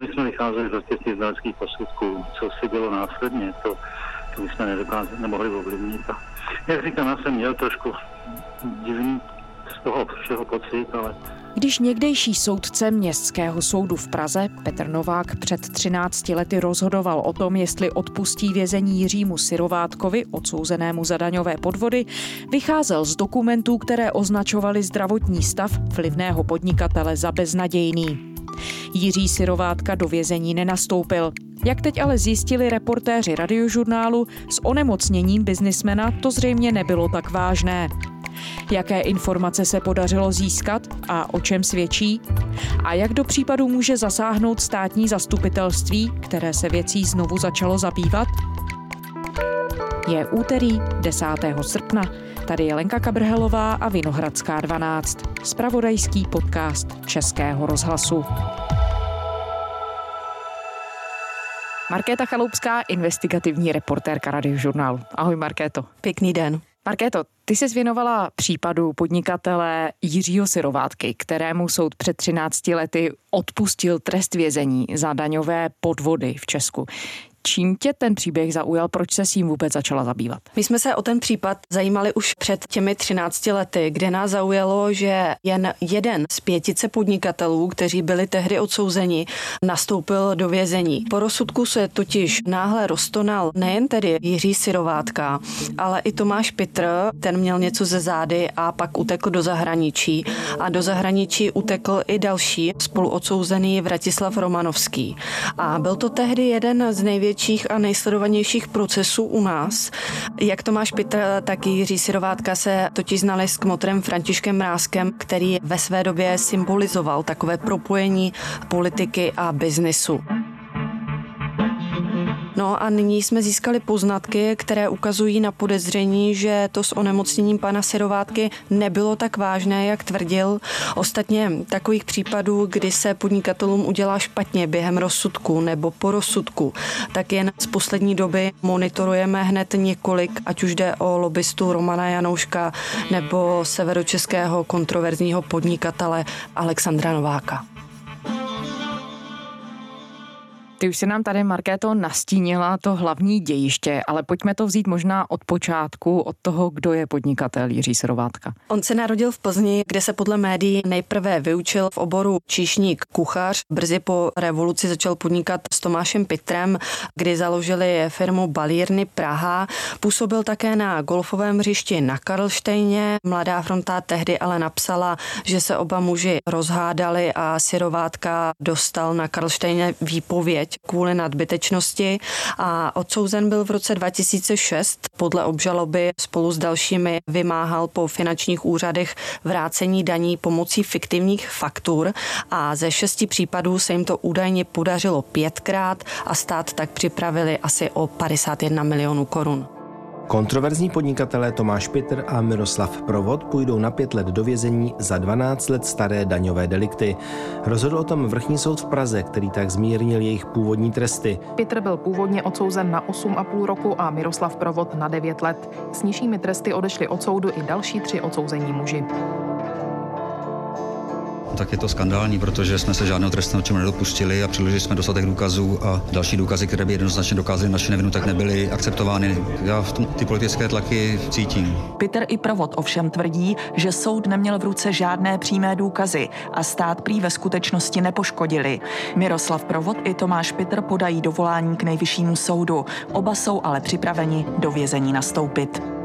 My jsme vycházeli z těch znaleckých posudků, co se dělo následně, to, to jsme nedokázali, nemohli ovlivnit. A jak říkám, já jsem měl trošku divný z toho všeho pocit, ale když někdejší soudce Městského soudu v Praze Petr Novák před 13 lety rozhodoval o tom, jestli odpustí vězení Jiřímu Sirovátkovi, odsouzenému za daňové podvody, vycházel z dokumentů, které označovaly zdravotní stav vlivného podnikatele za beznadějný. Jiří Sirovátka do vězení nenastoupil. Jak teď ale zjistili reportéři radiožurnálu, s onemocněním biznismena to zřejmě nebylo tak vážné. Jaké informace se podařilo získat a o čem svědčí? A jak do případu může zasáhnout státní zastupitelství, které se věcí znovu začalo zabývat? Je úterý 10. srpna. Tady je Lenka Kabrhelová a Vinohradská 12. Spravodajský podcast Českého rozhlasu. Markéta Chaloupská, investigativní reportérka radiožurnálu. Ahoj Markéto. Pěkný den. Markéto, ty se věnovala případu podnikatele Jiřího Sirovátky, kterému soud před 13 lety odpustil trest vězení za daňové podvody v Česku. Čím tě ten příběh zaujal, proč se s ním vůbec začala zabývat? My jsme se o ten případ zajímali už před těmi 13 lety, kde nás zaujalo, že jen jeden z pětice podnikatelů, kteří byli tehdy odsouzeni, nastoupil do vězení. Po rozsudku se totiž náhle roztonal nejen tedy Jiří Sirovátka, ale i Tomáš Pitr, ten měl něco ze zády a pak utekl do zahraničí. A do zahraničí utekl i další spoluodsouzený Vratislav Romanovský. A byl to tehdy jeden z největších největších a nejsledovanějších procesů u nás. Jak Tomáš Pitr, tak i Jiří Sirovátka se totiž znali s kmotrem Františkem Mrázkem, který ve své době symbolizoval takové propojení politiky a biznisu. No a nyní jsme získali poznatky, které ukazují na podezření, že to s onemocněním pana Sirovátky nebylo tak vážné, jak tvrdil. Ostatně takových případů, kdy se podnikatelům udělá špatně během rozsudku nebo po rozsudku, tak jen z poslední doby monitorujeme hned několik, ať už jde o lobbystu Romana Janouška nebo severočeského kontroverzního podnikatele Alexandra Nováka. Ty už si nám tady, Markéto, nastínila to hlavní dějiště, ale pojďme to vzít možná od počátku, od toho, kdo je podnikatel Jiří Serovátka. On se narodil v Plzni, kde se podle médií nejprve vyučil v oboru číšník kuchař. Brzy po revoluci začal podnikat s Tomášem Pitrem, kdy založili firmu Balírny Praha. Působil také na golfovém hřišti na Karlštejně. Mladá fronta tehdy ale napsala, že se oba muži rozhádali a Sirovátka dostal na Karlštejně výpověď teď kvůli nadbytečnosti a odsouzen byl v roce 2006. Podle obžaloby spolu s dalšími vymáhal po finančních úřadech vrácení daní pomocí fiktivních faktur a ze šesti případů se jim to údajně podařilo pětkrát a stát tak připravili asi o 51 milionů korun. Kontroverzní podnikatelé Tomáš Pitr a Miroslav Provod půjdou na pět let do vězení za 12 let staré daňové delikty. Rozhodl o tom vrchní soud v Praze, který tak zmírnil jejich původní tresty. Pitr byl původně odsouzen na 8,5 roku a Miroslav Provod na 9 let. S nižšími tresty odešli od soudu i další tři odsouzení muži tak je to skandální, protože jsme se žádného trestného činu nedopustili a předložili jsme dostatek důkazů a další důkazy, které by jednoznačně dokázaly naši nevinu, tak nebyly akceptovány. Já v tom ty politické tlaky cítím. Peter i Provod ovšem tvrdí, že soud neměl v ruce žádné přímé důkazy a stát prý ve skutečnosti nepoškodili. Miroslav Provod i Tomáš Petr podají dovolání k nejvyššímu soudu. Oba jsou ale připraveni do vězení nastoupit.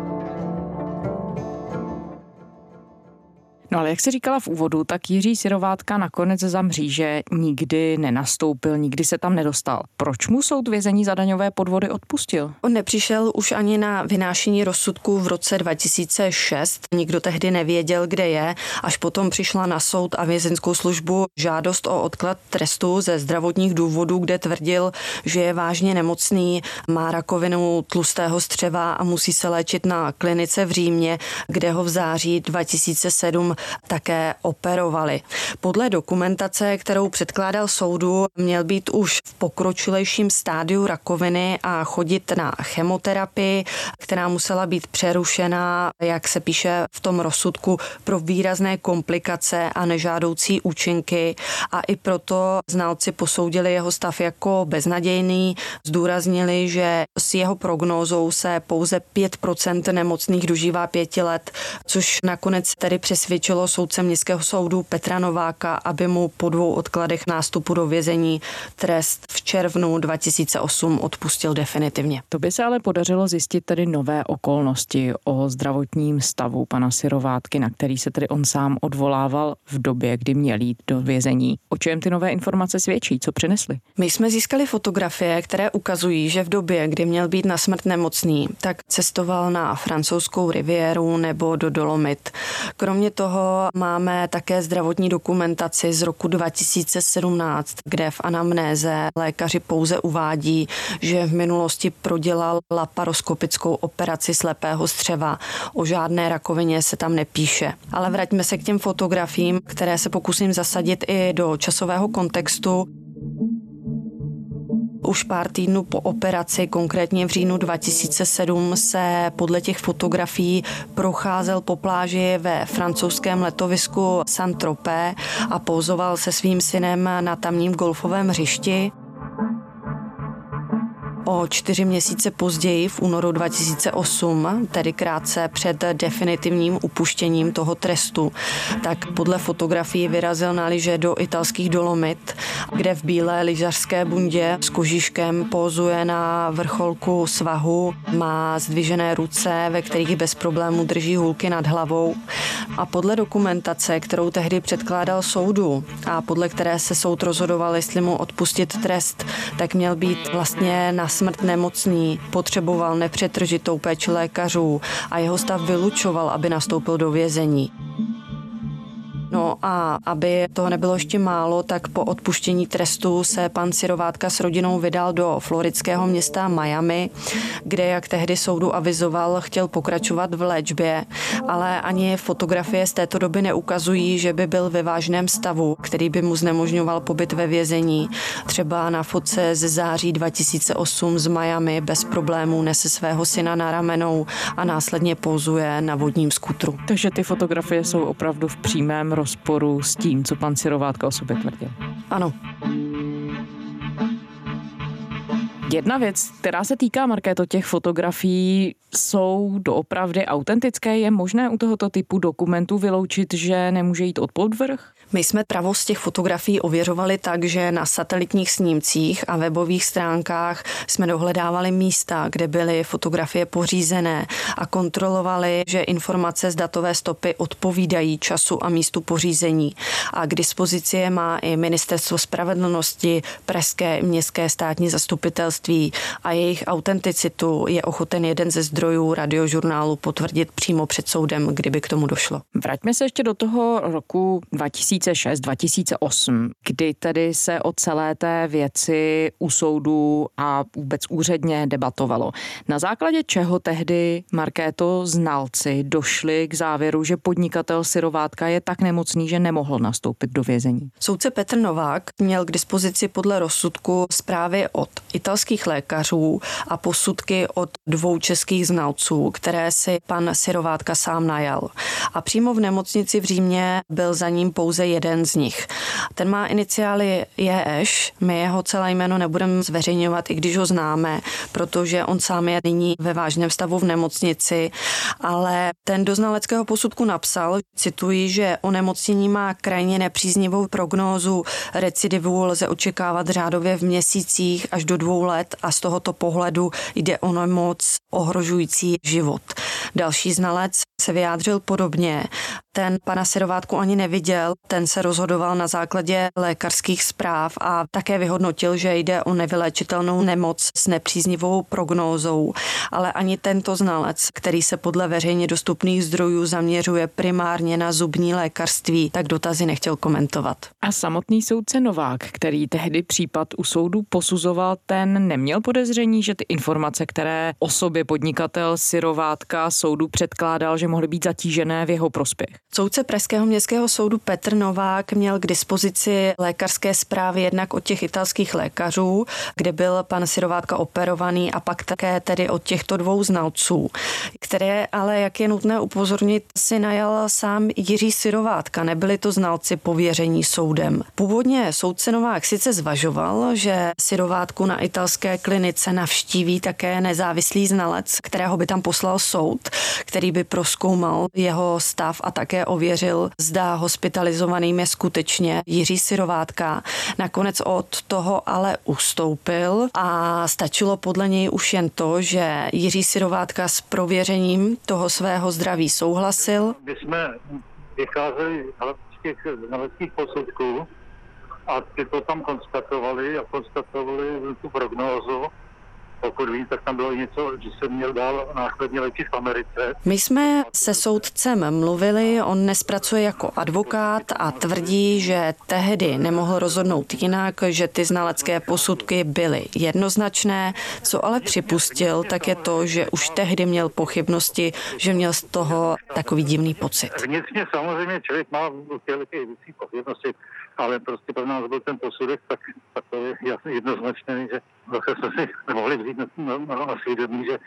No ale jak se říkala v úvodu, tak Jiří Sirovátka nakonec za mříže nikdy nenastoupil, nikdy se tam nedostal. Proč mu soud vězení za daňové podvody odpustil? On nepřišel už ani na vynášení rozsudku v roce 2006. Nikdo tehdy nevěděl, kde je. Až potom přišla na soud a vězenskou službu žádost o odklad trestu ze zdravotních důvodů, kde tvrdil, že je vážně nemocný, má rakovinu tlustého střeva a musí se léčit na klinice v Římě, kde ho v září 2007 také operovali. Podle dokumentace, kterou předkládal soudu, měl být už v pokročilejším stádiu rakoviny a chodit na chemoterapii, která musela být přerušena, jak se píše v tom rozsudku, pro výrazné komplikace a nežádoucí účinky a i proto znalci posoudili jeho stav jako beznadějný, zdůraznili, že s jeho prognózou se pouze 5% nemocných dožívá pěti let, což nakonec tedy přesvědčilo soudce městského soudu Petra Nováka, aby mu po dvou odkladech nástupu do vězení trest v červnu 2008 odpustil definitivně. To by se ale podařilo zjistit tedy nové okolnosti o zdravotním stavu pana Sirovátky, na který se tedy on sám odvolával v době, kdy měl jít do vězení. O čem ty nové informace svědčí? Co přinesly? My jsme získali fotografie, které ukazují, že v době, kdy měl být na smrt nemocný, tak cestoval na francouzskou riviéru nebo do Dolomit. Kromě toho máme také zdravotní dokumentaci z roku 2017, kde v anamnéze lékaři pouze uvádí, že v minulosti prodělal laparoskopickou operaci slepého střeva. O žádné rakovině se tam nepíše. Ale vraťme se k těm fotografiím, které se pokusím zasadit i do časového kontextu. Už pár týdnů po operaci, konkrétně v říjnu 2007, se podle těch fotografií procházel po pláži ve francouzském letovisku Saint-Tropez a pouzoval se svým synem na tamním golfovém hřišti. O čtyři měsíce později, v únoru 2008, tedy krátce před definitivním upuštěním toho trestu, tak podle fotografií vyrazil na lyže do italských Dolomit, kde v bílé lyžařské bundě s kožiškem pozuje na vrcholku svahu, má zdvižené ruce, ve kterých bez problému drží hůlky nad hlavou. A podle dokumentace, kterou tehdy předkládal soudu a podle které se soud rozhodoval, jestli mu odpustit trest, tak měl být vlastně na smrt nemocný, potřeboval nepřetržitou péči lékařů a jeho stav vylučoval, aby nastoupil do vězení. No a aby toho nebylo ještě málo, tak po odpuštění trestu se pan Sirovátka s rodinou vydal do floridského města Miami, kde, jak tehdy soudu avizoval, chtěl pokračovat v léčbě, ale ani fotografie z této doby neukazují, že by byl ve vážném stavu, který by mu znemožňoval pobyt ve vězení. Třeba na fotce ze září 2008 z Miami bez problémů nese svého syna na ramenou a následně pouzuje na vodním skutru. Takže ty fotografie jsou opravdu v přímém rozporu s tím, co pan Sirovátka o sobě tvrdil. Ano. Jedna věc, která se týká Markéto těch fotografií, jsou doopravdy autentické. Je možné u tohoto typu dokumentů vyloučit, že nemůže jít od podvrh? My jsme pravost těch fotografií ověřovali tak, že na satelitních snímcích a webových stránkách jsme dohledávali místa, kde byly fotografie pořízené a kontrolovali, že informace z datové stopy odpovídají času a místu pořízení. A k dispozici je má i Ministerstvo spravedlnosti, Pražské městské státní zastupitelství a jejich autenticitu je ochoten jeden ze zdrojů radiožurnálu potvrdit přímo před soudem, kdyby k tomu došlo. Vraťme se ještě do toho roku 2000 2006-2008, kdy tedy se o celé té věci u soudu a vůbec úředně debatovalo. Na základě čeho tehdy Markéto znalci došli k závěru, že podnikatel Sirovátka je tak nemocný, že nemohl nastoupit do vězení? Soudce Petr Novák měl k dispozici podle rozsudku zprávy od italských lékařů a posudky od dvou českých znalců, které si pan Sirovátka sám najal. A přímo v nemocnici v Římě byl za ním pouze jeden z nich. Ten má iniciály JEŠ, my jeho celé jméno nebudeme zveřejňovat, i když ho známe, protože on sám je nyní ve vážném stavu v nemocnici, ale ten do znaleckého posudku napsal, cituji, že onemocnění má krajně nepříznivou prognózu, recidivu lze očekávat řádově v měsících až do dvou let a z tohoto pohledu jde o nemoc ohrožující život. Další znalec se vyjádřil podobně. Ten pana Sirovátku ani neviděl, ten se rozhodoval na základě lékařských zpráv a také vyhodnotil, že jde o nevyléčitelnou nemoc s nepříznivou prognózou. Ale ani tento znalec, který se podle veřejně dostupných zdrojů zaměřuje primárně na zubní lékařství, tak dotazy nechtěl komentovat. A samotný soudce Novák, který tehdy případ u soudu posuzoval, ten neměl podezření, že ty informace, které o sobě podnikatel Sirovátka soudu předkládal, že mohly být zatížené v jeho prospěch. Soudce Pražského městského soudu Petr Novák měl k dispozici lékařské zprávy jednak od těch italských lékařů, kde byl pan Sirovátka operovaný a pak také tedy od těchto dvou znalců, které ale, jak je nutné upozornit, si najal sám Jiří Sirovátka. Nebyli to znalci pověření soudem. Původně soudce Novák sice zvažoval, že Sirovátku na italské klinice navštíví také nezávislý znalec, kterého by tam poslal soud, který by proskoumal jeho stav a také ověřil, zda hospitalizovaným je skutečně Jiří Sirovátka. Nakonec od toho ale ustoupil a stačilo podle něj už jen to, že Jiří Sirovátka s prověřením toho svého zdraví souhlasil. My jsme vycházeli z znaleckých posudků a ty to tam konstatovali a konstatovali tu prognózu pokud vím, tak tam bylo něco, že se měl dál následně léčit v Americe. My jsme se soudcem mluvili, on nespracuje jako advokát a tvrdí, že tehdy nemohl rozhodnout jinak, že ty znalecké posudky byly jednoznačné. Co ale připustil, tak je to, že už tehdy měl pochybnosti, že měl z toho takový divný pocit. Vnitřně samozřejmě člověk má věcí pochybnosti, ale prostě pro nás byl ten posudek tak, takový jednoznačný, že zase jsme si nemohli vzít na, na, na svědomí, že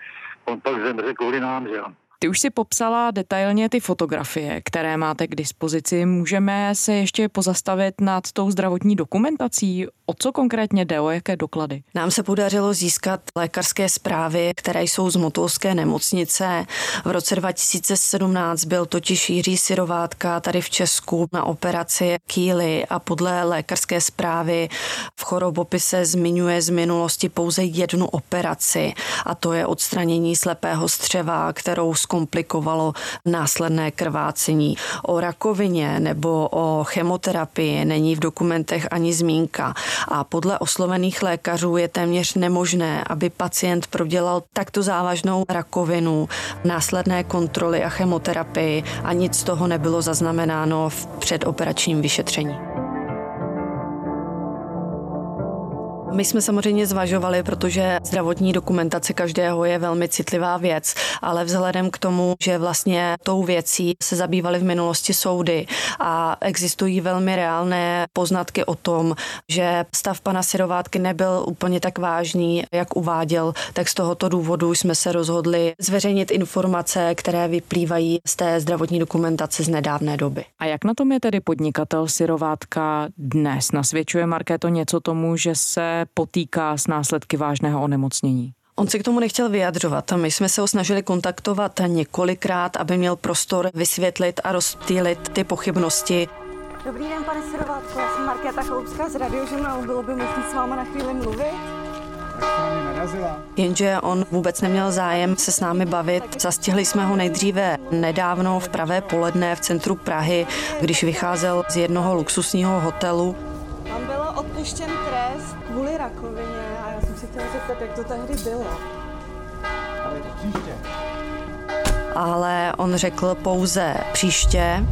on pak zemře kvůli nám, že jo. Ty už si popsala detailně ty fotografie, které máte k dispozici. Můžeme se ještě pozastavit nad tou zdravotní dokumentací? O co konkrétně jde, o jaké doklady? Nám se podařilo získat lékařské zprávy, které jsou z Motolské nemocnice. V roce 2017 byl totiž Jiří Sirovátka tady v Česku na operaci kýly a podle lékařské zprávy v chorobopise zmiňuje z minulosti pouze jednu operaci a to je odstranění slepého střeva, kterou zkomplikovalo následné krvácení. O rakovině nebo o chemoterapii není v dokumentech ani zmínka a podle oslovených lékařů je téměř nemožné, aby pacient prodělal takto závažnou rakovinu, následné kontroly a chemoterapii a nic z toho nebylo zaznamenáno v předoperačním vyšetření. My jsme samozřejmě zvažovali, protože zdravotní dokumentace každého je velmi citlivá věc, ale vzhledem k tomu, že vlastně tou věcí se zabývaly v minulosti soudy a existují velmi reálné poznatky o tom, že stav pana Sirovátky nebyl úplně tak vážný, jak uváděl, tak z tohoto důvodu jsme se rozhodli zveřejnit informace, které vyplývají z té zdravotní dokumentace z nedávné doby. A jak na tom je tedy podnikatel Sirovátka dnes? Nasvědčuje Markéto něco tomu, že se potýká s následky vážného onemocnění. On se k tomu nechtěl vyjadřovat. My jsme se ho snažili kontaktovat několikrát, aby měl prostor vysvětlit a rozptýlit ty pochybnosti. Dobrý den, pane Sirovátko, já jsem Markéta Chloupská z radiožurnálu. Bylo by možné s váma na chvíli mluvit? Jenže on vůbec neměl zájem se s námi bavit. Zastihli jsme ho nejdříve nedávno v pravé poledne v centru Prahy, když vycházel z jednoho luxusního hotelu. Tam bylo odpuštěn trest kvůli rakovině a já jsem si chtěla zeptat, jak to tehdy bylo. Ale příště. Ale on řekl pouze příště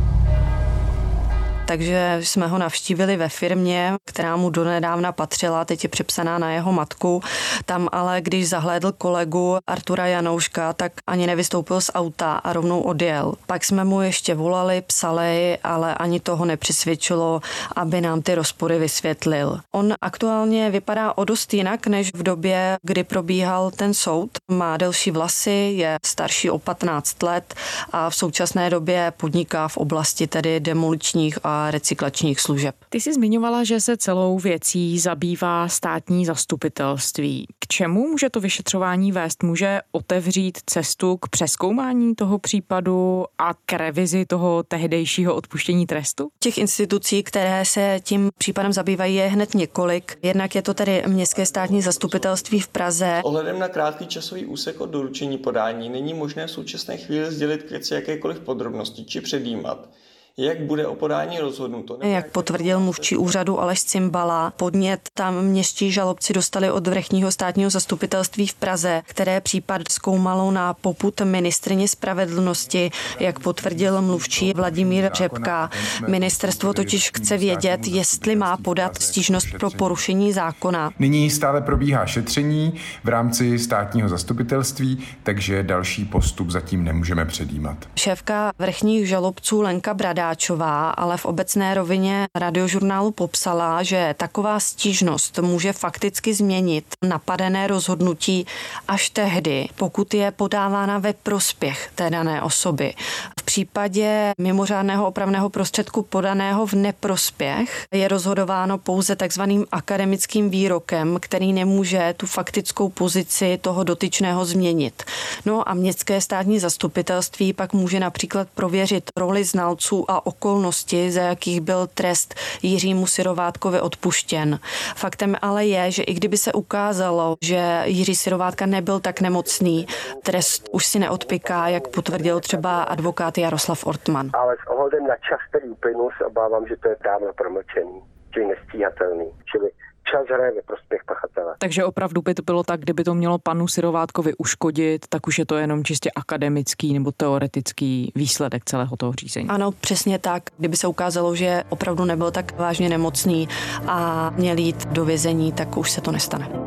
takže jsme ho navštívili ve firmě, která mu donedávna patřila, teď je přepsaná na jeho matku. Tam ale, když zahlédl kolegu Artura Janouška, tak ani nevystoupil z auta a rovnou odjel. Pak jsme mu ještě volali, psali, ale ani toho nepřesvědčilo, aby nám ty rozpory vysvětlil. On aktuálně vypadá o dost jinak, než v době, kdy probíhal ten soud. Má delší vlasy, je starší o 15 let a v současné době podniká v oblasti tedy demoličních a recyklačních služeb. Ty jsi zmiňovala, že se celou věcí zabývá státní zastupitelství. K čemu může to vyšetřování vést? Může otevřít cestu k přeskoumání toho případu a k revizi toho tehdejšího odpuštění trestu? Těch institucí, které se tím případem zabývají, je hned několik. Jednak je to tedy Městské státní zastupitelství v Praze. Ohledem na krátký časový úsek od doručení podání není možné v současné chvíli sdělit k věci jakékoliv podrobnosti či předjímat. Jak bude o podání rozhodnuto. Jak potvrdil mluvčí úřadu Aleš Cimbala, podnět tam městští žalobci dostali od vrchního státního zastupitelství v Praze, které případ zkoumalo na poput ministrině spravedlnosti, jak potvrdil mluvčí Vladimír Řepka. Ministerstvo totiž chce vědět, jestli má podat stížnost pro porušení zákona. Nyní stále probíhá šetření v rámci státního zastupitelství, takže další postup zatím nemůžeme předjímat. Šéfka vrchních žalobců Lenka Bradáčová ale v obecné rovině radiožurnálu popsala, že taková stížnost může fakticky změnit napadené rozhodnutí až tehdy, pokud je podávána ve prospěch té dané osoby. V případě mimořádného opravného prostředku podaného v neprospěch je rozhodováno pouze takzvaným akademickým výrokem, který nemůže tu faktickou pozici toho dotyčného změnit. No a městské státní zastupitelství pak může například prověřit roli znalců a okolnosti, za jakých byl trest Jiřímu Sirovátkovi odpuštěn. Faktem ale je, že i kdyby se ukázalo, že Jiří Sirovátka nebyl tak nemocný, trest už si neodpiká, jak potvrdil třeba advokát Jaroslav Ortman. Ale s ohledem na čas, který uplynul, se obávám, že to je dávno promlčený, čili nestíhatelný. Čili čas hraje ve prospěch pachatele. Takže opravdu by to bylo tak, kdyby to mělo panu Sirovátkovi uškodit, tak už je to jenom čistě akademický nebo teoretický výsledek celého toho řízení. Ano, přesně tak. Kdyby se ukázalo, že opravdu nebyl tak vážně nemocný a měl jít do vězení, tak už se to nestane.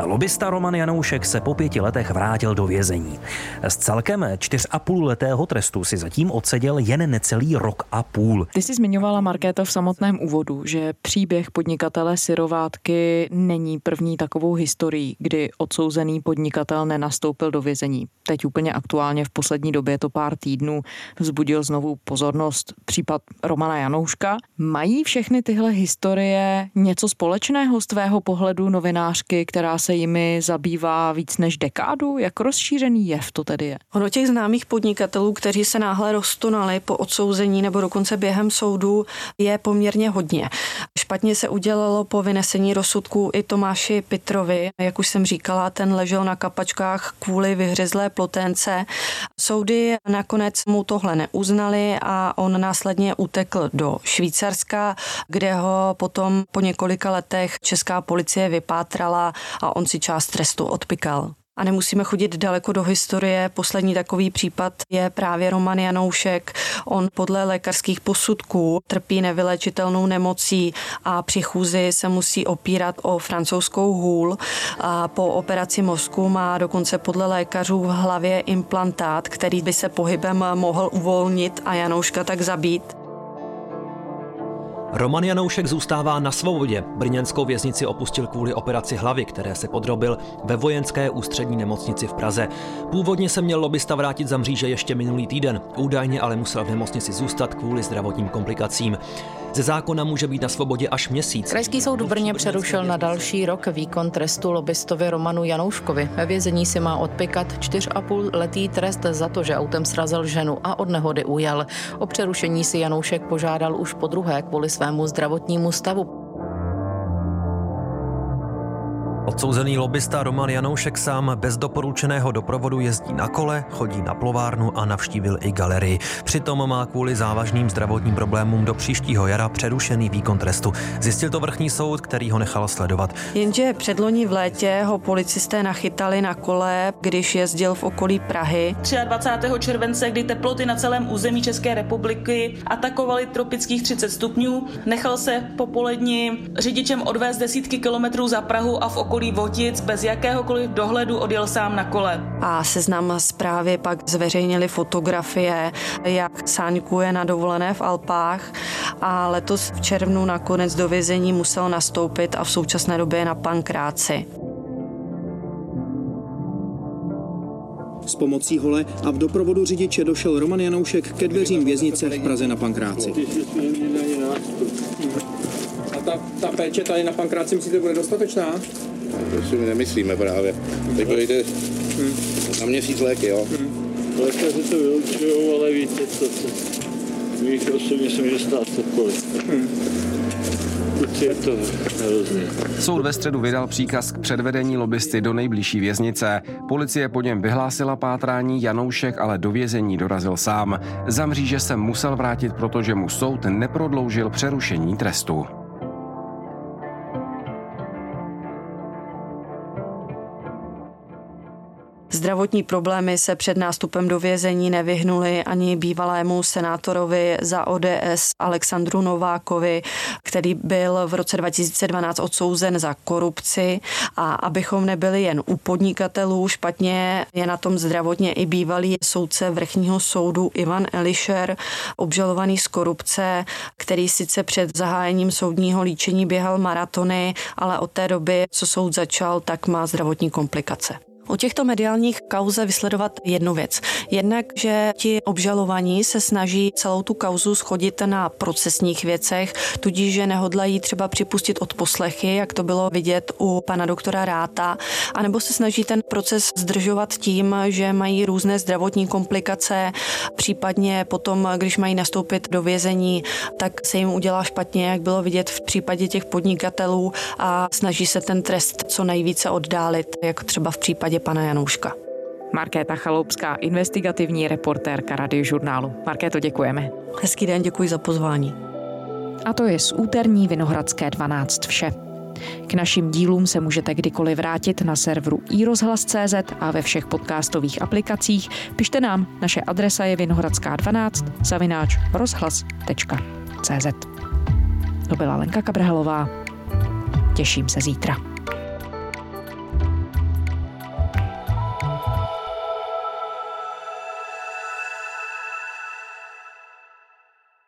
Lobista Roman Janoušek se po pěti letech vrátil do vězení. Z celkem čtyř a půl letého trestu si zatím odseděl jen necelý rok a půl. Ty jsi zmiňovala, Markéta, v samotném úvodu, že příběh podnikatele Syrovátky není první takovou historií, kdy odsouzený podnikatel nenastoupil do vězení. Teď úplně aktuálně v poslední době to pár týdnů vzbudil znovu pozornost případ Romana Janouška. Mají všechny tyhle historie něco společného z tvého pohledu novinářky, která se jimi zabývá víc než dekádu? Jak rozšířený jev to tedy je? Ono těch známých podnikatelů, kteří se náhle roztonali po odsouzení nebo dokonce během soudu, je poměrně hodně. Špatně se udělalo po vynesení rozsudku i Tomáši Pitrovi. Jak už jsem říkala, ten ležel na kapačkách kvůli vyhřezlé ploténce. Soudy nakonec mu tohle neuznali a on následně utekl do Švýcarska, kde ho potom po několika letech česká policie vypátrala a on si část trestu odpikal. A nemusíme chodit daleko do historie. Poslední takový případ je právě Roman Janoušek. On podle lékařských posudků trpí nevylečitelnou nemocí a při chůzi se musí opírat o francouzskou hůl. A po operaci mozku má dokonce podle lékařů v hlavě implantát, který by se pohybem mohl uvolnit a Janouška tak zabít. Roman Janoušek zůstává na svobodě. Brněnskou věznici opustil kvůli operaci hlavy, které se podrobil ve vojenské ústřední nemocnici v Praze. Původně se měl lobista vrátit za mříže ještě minulý týden, údajně ale musel v nemocnici zůstat kvůli zdravotním komplikacím. Ze zákona může být na svobodě až měsíc. Krajský soud v Brně přerušil na další rok výkon trestu lobistovi Romanu Janouškovi. Ve vězení si má odpikat 4,5 letý trest za to, že autem srazil ženu a od nehody ujel. O přerušení si Janoušek požádal už po druhé kvůli svému zdravotnímu stavu. Odsouzený lobista Roman Janoušek sám bez doporučeného doprovodu jezdí na kole, chodí na plovárnu a navštívil i galerii. Přitom má kvůli závažným zdravotním problémům do příštího jara přerušený výkon trestu. Zjistil to vrchní soud, který ho nechal sledovat. Jenže předloni v létě ho policisté nachytali na kole, když jezdil v okolí Prahy. 23. července, kdy teploty na celém území České republiky atakovaly tropických 30 stupňů, nechal se po poledni řidičem odvést desítky kilometrů za Prahu a v okolí okolí Votic bez jakéhokoliv dohledu odjel sám na kole. A seznam zprávy pak zveřejnili fotografie, jak sáňkuje na dovolené v Alpách a letos v červnu nakonec do vězení musel nastoupit a v současné době je na pankráci. S pomocí hole a v doprovodu řidiče došel Roman Janoušek ke dveřím věznice v Praze na Pankráci. A ta, ta péče tady na Pankráci myslíte bude dostatečná? To si my nemyslíme právě. Teď dojde hmm. na měsíc léky, jo. Hmm. Lékaři to vylučují, ale víte co, co. Mých osobně se může stát cokoliv. Hmm. Je to hrozný. Soud ve středu vydal příkaz k předvedení lobbysty do nejbližší věznice. Policie po něm vyhlásila pátrání, Janoušek ale do vězení dorazil sám. Za mříže se musel vrátit, protože mu soud neprodloužil přerušení trestu. Zdravotní problémy se před nástupem do vězení nevyhnuli ani bývalému senátorovi za ODS Alexandru Novákovi, který byl v roce 2012 odsouzen za korupci a abychom nebyli jen u podnikatelů, špatně je na tom zdravotně i bývalý soudce vrchního soudu Ivan Elišer, obžalovaný z korupce, který sice před zahájením soudního líčení běhal maratony, ale od té doby, co soud začal, tak má zdravotní komplikace. U těchto mediálních kauze vysledovat jednu věc. Jednak, že ti obžalovaní se snaží celou tu kauzu schodit na procesních věcech, tudíž, že nehodlají třeba připustit od poslechy, jak to bylo vidět u pana doktora Ráta, anebo se snaží ten proces zdržovat tím, že mají různé zdravotní komplikace, případně potom, když mají nastoupit do vězení, tak se jim udělá špatně, jak bylo vidět v případě těch podnikatelů a snaží se ten trest co nejvíce oddálit, jako třeba v případě pana Janouška. Markéta Chaloupská, investigativní reportérka radiožurnálu. Markéto, děkujeme. Hezký den, děkuji za pozvání. A to je z úterní Vinohradské 12 vše. K našim dílům se můžete kdykoliv vrátit na serveru iRozhlas.cz a ve všech podcastových aplikacích. Pište nám, naše adresa je vinohradská12 zavináč rozhlas.cz To byla Lenka Kabrhelová. Těším se zítra.